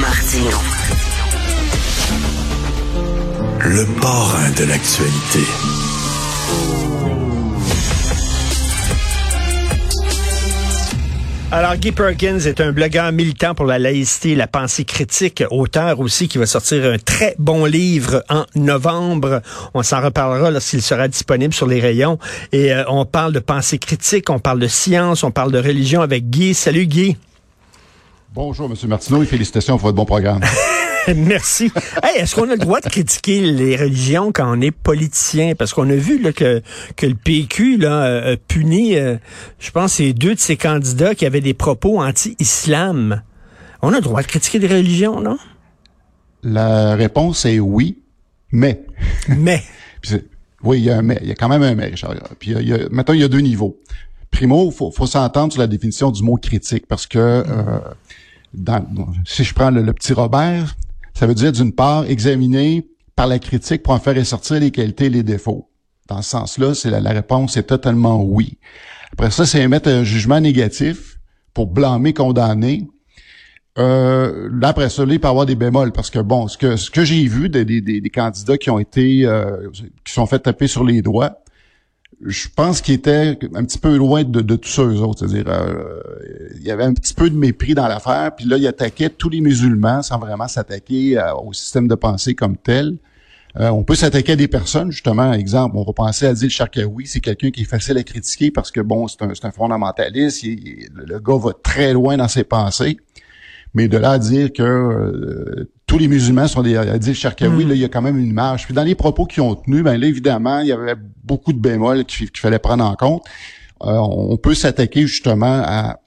Martino. Le parrain de l'actualité. Alors, Guy Perkins est un blogueur militant pour la laïcité et la pensée critique, auteur aussi qui va sortir un très bon livre en novembre. On s'en reparlera lorsqu'il sera disponible sur les rayons. Et euh, on parle de pensée critique, on parle de science, on parle de religion avec Guy. Salut Guy. Bonjour, M. Martineau, et félicitations pour votre bon programme. Merci. Hey, est-ce qu'on a le droit de critiquer les religions quand on est politicien? Parce qu'on a vu là, que, que le PQ là, a puni, euh, je pense, c'est deux de ses candidats qui avaient des propos anti-islam. On a le droit de critiquer des religions, non? La réponse est oui, mais. Mais. oui, il y a un mais. Il y a quand même un mais, Richard. Puis, il y a, maintenant, il y a deux niveaux. Primo, faut, faut s'entendre sur la définition du mot critique parce que euh, si je prends le, petit Robert, ça veut dire d'une part examiner par la critique pour en faire ressortir les qualités et les défauts. Dans ce sens-là, c'est la, réponse est totalement oui. Après ça, c'est émettre un jugement négatif pour blâmer, condamner. Euh, là, après ça, il peut avoir des bémols parce que bon, ce que j'ai vu des, candidats qui ont été euh, qui sont fait taper sur les doigts, je pense qu'il était un petit peu loin de, de tous ceux autres. C'est-à-dire, euh, il y avait un petit peu de mépris dans l'affaire, puis là, il attaquait tous les musulmans sans vraiment s'attaquer euh, au système de pensée comme tel. Euh, on peut s'attaquer à des personnes, justement, exemple, on va penser à Adil Sharkawi, c'est quelqu'un qui est facile à critiquer parce que, bon, c'est un, un, fondamentaliste, le gars va très loin dans ses pensées. Mais de là à dire que euh, tous les musulmans sont des Adil Sharkawi, mm. là, il y a quand même une marge. Puis dans les propos qu'ils ont tenus, ben là, évidemment, il y avait beaucoup de bémols qu'il fallait prendre en compte. Euh, on peut s'attaquer justement à,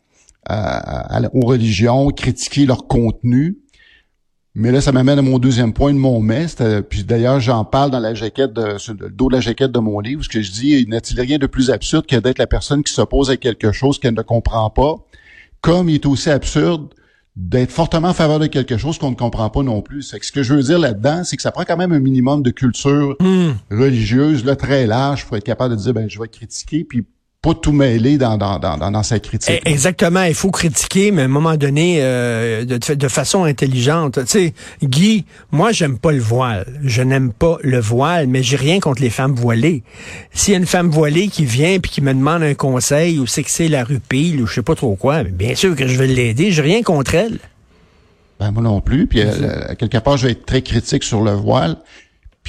aux religions, critiquer leur contenu. Mais là, ça m'amène à mon deuxième point de mon mais. Puis d'ailleurs, j'en parle dans la jaquette, de, sur le dos de la jaquette de mon livre, ce que je dis, il n'est-il rien de plus absurde que d'être la personne qui s'oppose à quelque chose qu'elle ne comprend pas, comme il est aussi absurde d'être fortement en faveur de quelque chose qu'on ne comprend pas non plus. C'est que ce que je veux dire là-dedans, c'est que ça prend quand même un minimum de culture hmm. religieuse là, très large pour être capable de dire ben je vais critiquer puis pas tout mêler dans, dans, dans, dans sa critique. Eh, exactement, il faut critiquer, mais à un moment donné, euh, de, de façon intelligente. Tu sais, Guy, moi, j'aime pas le voile. Je n'aime pas le voile, mais j'ai rien contre les femmes voilées. S'il y a une femme voilée qui vient puis qui me demande un conseil, ou c'est que c'est la rupille, ou je sais pas trop quoi, bien sûr que je vais l'aider. J'ai rien contre elle. Ben, moi non plus. Puis, euh, quelque part, je vais être très critique sur le voile.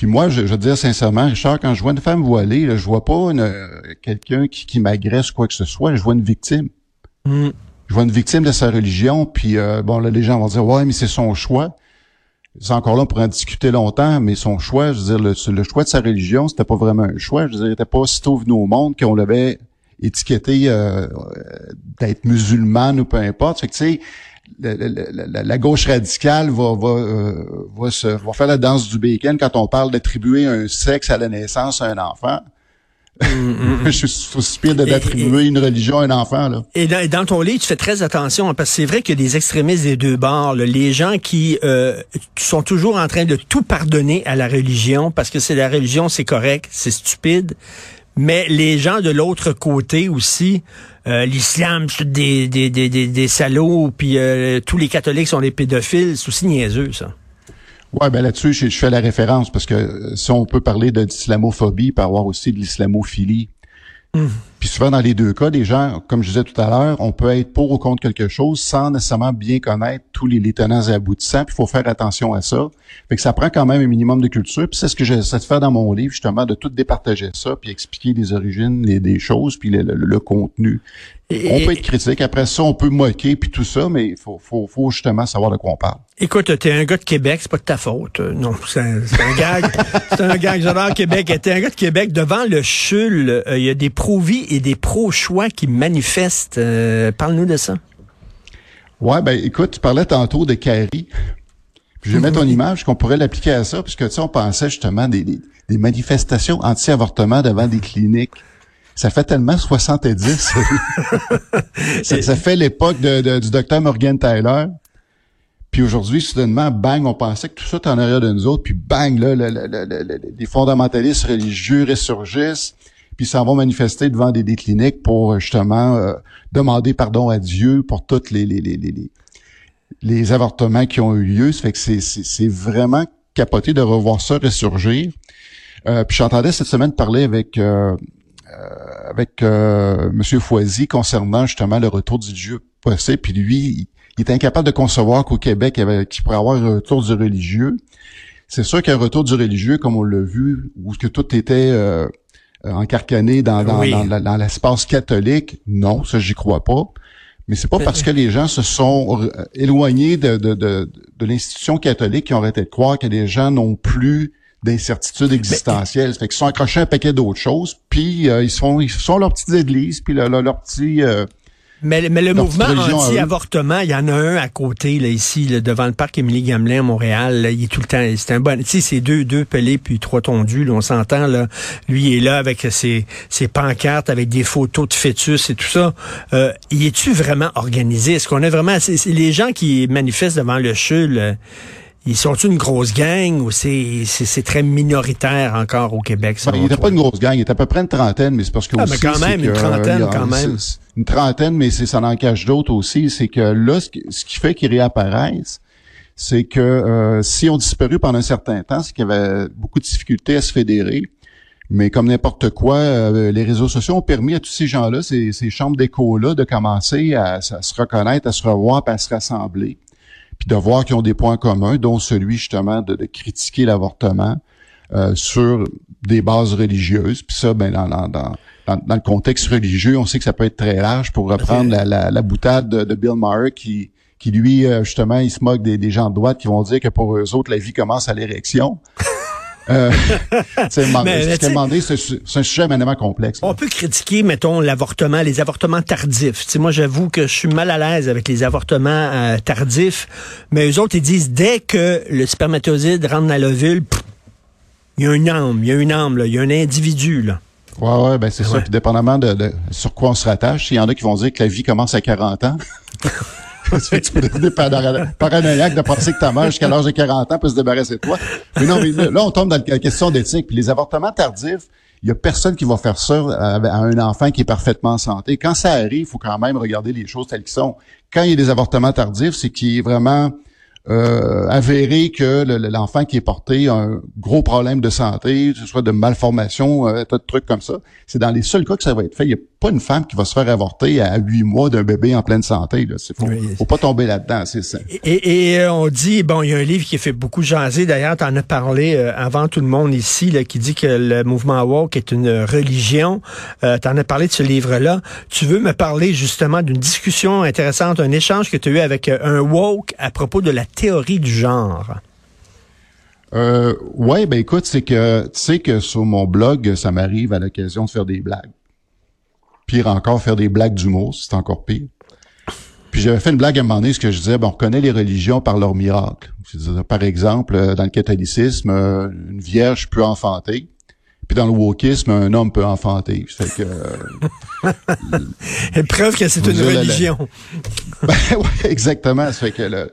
Puis moi, je, je veux dire sincèrement, Richard, quand je vois une femme voilée, là, je vois pas euh, quelqu'un qui, qui m'agresse quoi que ce soit, je vois une victime. Mm. Je vois une victime de sa religion, puis euh, bon, là, les gens vont dire, ouais, mais c'est son choix. C'est encore là, on pourrait en discuter longtemps, mais son choix, je veux dire, le, le choix de sa religion, c'était pas vraiment un choix. Je veux dire, il était pas tôt venu au monde qu'on l'avait étiqueté euh, d'être musulmane ou peu importe. Fait que, tu sais, la, gauche radicale va, va, euh, va, se, va faire la danse du bacon quand on parle d'attribuer un sexe à la naissance à un enfant. Mm, mm, je suis pire d'attribuer une religion à un enfant. Là. Et dans, ton livre, tu fais très attention, hein, parce que c'est vrai qu'il y a des extrémistes des deux bords, les gens qui euh, sont toujours en train de tout pardonner à la religion, parce que c'est la religion, c'est correct, c'est stupide, mais les gens de l'autre côté aussi, euh, l'islam, c'est des, des, des, des, salauds, puis euh, tous les catholiques sont des pédophiles, c'est aussi niaiseux, ça. Ouais, ben là-dessus, je, fais la référence parce que euh, si on peut parler d'islamophobie, il peut avoir aussi de l'islamophilie. Puis souvent, dans les deux cas, des gens, comme je disais tout à l'heure, on peut être pour ou contre quelque chose sans nécessairement bien connaître tous les, les tenants et aboutissants. Puis il faut faire attention à ça. Fait que ça prend quand même un minimum de culture. Puis c'est ce que j'essaie de faire dans mon livre, justement, de tout départager ça, puis expliquer les origines les, des choses, puis le, le contenu on peut être critique. Après ça, on peut moquer puis tout ça, mais il faut, faut, faut, justement savoir de quoi on parle. Écoute, t'es un gars de Québec, c'est pas de ta faute. Euh, non, c'est un, gag. c'est un gag. J'adore Québec. T'es un gars de Québec. Devant le CHUL, euh, il y a des pro-vie et des pro-choix qui manifestent. Euh, parle-nous de ça. Ouais, ben écoute, tu parlais tantôt de Carrie. je vais mettre ton image qu'on pourrait l'appliquer à ça, puisque tu sais, on pensait justement des, des, des manifestations anti-avortement devant des cliniques ça fait tellement 70. ça, ça, fait l'époque de, du docteur Morgan Tyler. Puis aujourd'hui, soudainement, bang, on pensait que tout ça était en arrière de nous autres, puis bang, là, les fondamentalistes religieux ressurgissent, puis s'en vont manifester devant des, des cliniques pour justement euh, demander pardon à Dieu pour toutes les, les, les, les avortements qui ont eu lieu. Ça fait que c'est vraiment capoté de revoir ça ressurgir. Euh, puis j'entendais cette semaine parler avec euh, euh avec euh, Monsieur Foisy concernant justement le retour du religieux possible. Puis lui, il, est incapable de concevoir qu'au Québec, il, qu'il pourrait avoir un retour du religieux. C'est sûr qu'un retour du religieux, comme on l'a vu, où que tout était euh, encarcané dans, dans, dans, dans l'espace catholique, non, ça j'y crois pas. Mais c'est pas parce que les gens se sont éloignés de, de, de, de l'institution catholique qui ont arrêté de croire que les gens n'ont plus d'incertitudes existentielles. fait qu'ils sont accrochés à un paquet d'autres choses, puis euh, ils sont ils sont leurs petites églises, puis leurs leur, petits euh, mais, mais le mouvement anti-avortement, il y en a un à côté, là, ici, devant le parc Émilie Gamelin à Montréal. il est tout le temps. C'est un bon. Tu sais, c'est deux, deux pelés puis trois tondus. Là, on s'entend. Là, lui il est là avec ses, ses pancartes, avec des photos de fœtus et tout ça. Euh, y est-tu vraiment organisé? Est-ce qu'on a vraiment les gens qui manifestent devant le CHUL ils sont une grosse gang ou c'est, c'est, très minoritaire encore au Québec? Ben, il n'était pas une grosse gang, il était à peu près une trentaine, mais c'est parce que ah, mais quand même, une trentaine, quand même. Une trentaine, mais ça en cache d'autres aussi. C'est que là, ce qui, fait qu'ils réapparaissent, c'est que euh, si on disparu pendant un certain temps, c'est qu'il y avait beaucoup de difficultés à se fédérer. Mais comme n'importe quoi, euh, les réseaux sociaux ont permis à tous ces gens-là, ces, ces chambres d'écho-là, de commencer à, à, se reconnaître, à se revoir, à se rassembler puis de voir qu'ils ont des points communs, dont celui justement de, critiquer l'avortement euh, sur des bases religieuses. Puis ça, ben dans, dans, dans, dans, le contexte religieux, on sait que ça peut être très large. Pour reprendre la, la, la boutade de, Bill Maher qui qui lui, euh, justement, il se moque des, des gens de droite qui vont dire que pour eux autres, la vie commence à l'érection. Euh, c'est un sujet éminemment complexe. On peut critiquer, mettons, l'avortement, les avortements tardifs. T'sais, moi, j'avoue que je suis mal à l'aise avec les avortements euh, tardifs, mais eux autres, ils disent, dès que le spermatozoïde rentre dans l'ovule, il y a une âme, il y a une âme, il y a un individu. Là. Ouais, ouais, ben c'est ça. Puis dépendamment de, de, sur quoi on se rattache, il y en a qui vont dire que la vie commence à 40 ans. tu peux devenir paranoïaque de penser que ta mère, jusqu'à l'âge de 40 ans, peut se débarrasser de toi? Mais non, mais là, on tombe dans la question d'éthique. Puis les avortements tardifs, il y a personne qui va faire ça à, un enfant qui est parfaitement en santé. Quand ça arrive, il faut quand même regarder les choses telles qu'elles sont. Quand il y a des avortements tardifs, c'est qu'il est vraiment euh, avéré que l'enfant qui est porté a un gros problème de santé, que ce soit de malformation, euh, tas de trucs comme ça. C'est dans les seuls cas que ça va être fait. Il n'y a pas une femme qui va se faire avorter à huit mois d'un bébé en pleine santé. Là. Faut, faut pas tomber là-dedans, c'est ça. Et, et, euh, on dit, bon, il y a un livre qui fait beaucoup jaser. D'ailleurs, tu en as parlé euh, avant tout le monde ici, là, qui dit que le mouvement woke est une religion. Euh, tu en as parlé de ce livre-là. Tu veux me parler justement d'une discussion intéressante, un échange que tu as eu avec un woke à propos de la théorie du genre? Euh, ouais, ben écoute, c'est que tu sais que sur mon blog, ça m'arrive à l'occasion de faire des blagues. Pire encore, faire des blagues d'humour, c'est encore pire. Puis j'avais fait une blague à un moment donné, ce que je disais, ben, on reconnaît les religions par leurs miracles. Par exemple, euh, dans le catholicisme, euh, une vierge peut enfanter. Puis dans le wokisme, un homme peut enfanter. Fait que, euh, Preuve que c'est une religion. ben, ouais, exactement. Ça fait que le,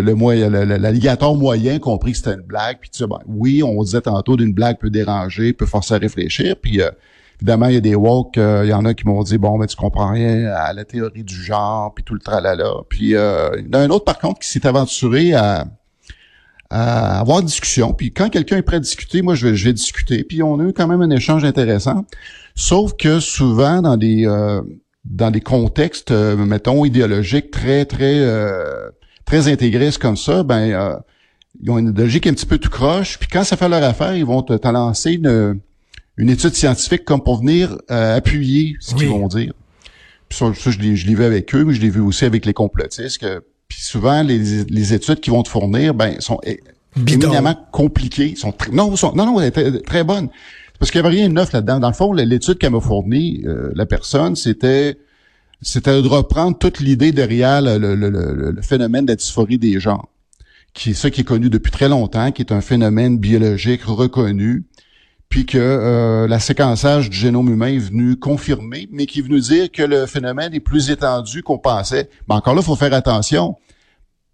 le, le l'alligator moyen compris que c'était une blague. Puis tu sais, ben, oui, on disait tantôt d'une blague peut déranger, peut forcer à réfléchir. Puis euh, évidemment, il y a des woke, euh, il y en a qui m'ont dit bon, mais tu comprends rien à la théorie du genre, puis tout le tralala. Puis euh, il y en a un autre par contre qui s'est aventuré à, à avoir discussion. Puis quand quelqu'un est prêt à discuter, moi je vais, je vais discuter. Puis on a eu quand même un échange intéressant. Sauf que souvent dans des dans des contextes, mettons, idéologiques très, très très intégristes comme ça, ben euh, ils ont une idéologie qui est un petit peu tout croche. Puis quand ça fait leur affaire, ils vont te, lancer une, une, étude scientifique comme pour venir euh, appuyer ce qu'ils vont dire. Puis ça, je l'ai vu avec eux, mais je l'ai vu aussi avec les complotistes. Que, puis souvent, les, les études qu'ils vont te fournir, ben sont éminemment compliquées. Sont non, sont, non, non, très, très bonnes. Parce qu'il n'y avait rien de neuf là-dedans. Dans le fond, l'étude qu'elle m'a fournie, euh, la personne, c'était c'était de reprendre toute l'idée derrière le, le, le, phénomène de la dysphorie des genres, qui est ça qui est connu depuis très longtemps, qui est un phénomène biologique reconnu, puis que euh, la séquençage du génome humain est venu confirmer, mais qui est venu dire que le phénomène est plus étendu qu'on pensait. Mais encore là, il faut faire attention.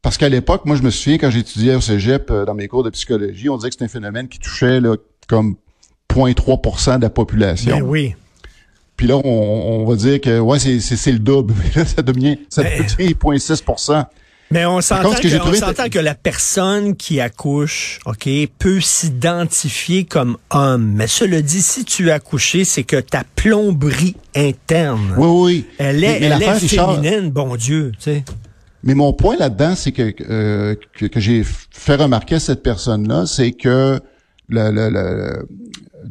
Parce qu'à l'époque, moi, je me souviens, quand j'étudiais au cégep, euh, dans mes cours de psychologie, on disait que c'était un phénomène qui touchait là, comme 0.3% de la population. Ben oui. Puis là, on, va dire que ouais, c'est, le double. là, ça devient, ça devient 0,6 Mais on s'entend que que, on la personne qui accouche, OK, peut s'identifier comme homme. Mais cela dit, si tu as accouché, c'est que ta plomberie interne, Oui, oui. elle est, mais elle est Richard, féminine, bon Dieu, tu sais. Mais mon point là-dedans, c'est que, euh, que, que j'ai fait remarquer à cette personne-là, c'est que le, le- le-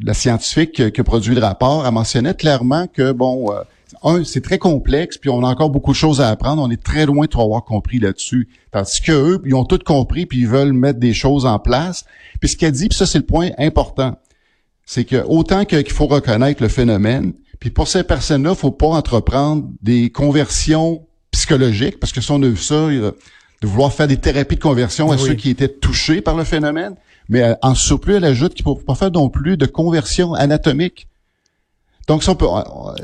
la scientifique qui, a produit le rapport a mentionné clairement que, bon, euh, un, c'est très complexe, puis on a encore beaucoup de choses à apprendre. On est très loin de avoir compris là-dessus. Tandis que eux, ils ont tout compris, puis ils veulent mettre des choses en place. Puis ce qu'elle dit, puis ça, c'est le point important, c'est que autant qu'il faut reconnaître le phénomène, puis pour ces personnes-là, faut pas entreprendre des conversions psychologiques, parce que si on a vu ça, de vouloir faire des thérapies de conversion à Oui. ceux qui étaient touchés par le phénomène, mais euh, en surplus, elle ajoute qu'il ne faut pas faire non plus de conversion anatomique. Donc, ça, on peut,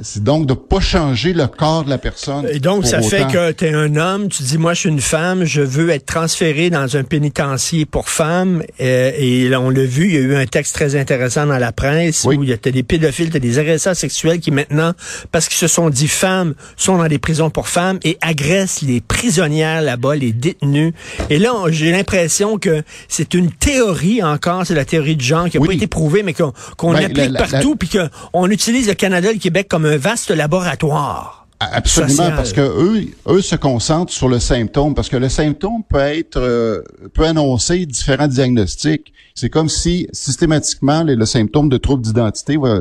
c'est donc de pas changer le corps de la personne. Et donc, ça fait que tu es un homme, tu dis, moi, je suis une femme, je veux être transféré dans un pénitencier pour femmes. euh, et là, on l'a vu, il y a eu un texte très intéressant dans la presse Oui. où il y a des pédophiles, t'as des agresseurs sexuels qui maintenant, parce qu'ils se sont dit femmes, sont dans des prisons pour femmes et agressent les prisonnières là-bas, les détenus. Et là, j'ai l'impression que c'est une théorie encore, c'est la théorie du genre qui n'a Oui. pas été prouvée, mais qu'on Ben, applique la- la- partout, puis qu'on utilise le Canada et le Québec comme un vaste laboratoire. Absolument, social. parce que eux, eux se concentrent sur le symptôme, parce que le symptôme peut être euh, peut annoncer différents diagnostics. C'est comme si systématiquement le, le symptôme de trouble d'identité va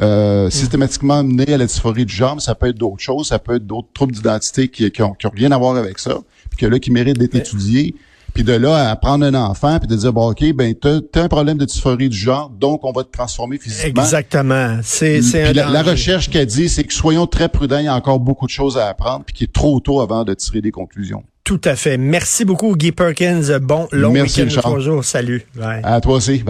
euh, systématiquement mener à la dysphorie du genre, mais ça peut être d'autres choses, ça peut être d'autres troubles d'identité qui, qui, ont, qui ont rien à voir avec ça, puis que là qui méritent d'être étudiés. Puis de là à prendre un enfant puis de dire bon ok ben t'as as un problème de dysphorie du genre donc on va te transformer physiquement. Exactement. C'est la, la recherche qu'elle dit, c'est que soyons très prudents, il y a encore beaucoup de choses à apprendre, puis qu'il est trop tôt avant de tirer des conclusions. Tout à fait. Merci beaucoup, Guy Perkins. Bon long Merci, week-end de trois jours. Salut. Bye. À toi aussi. Bye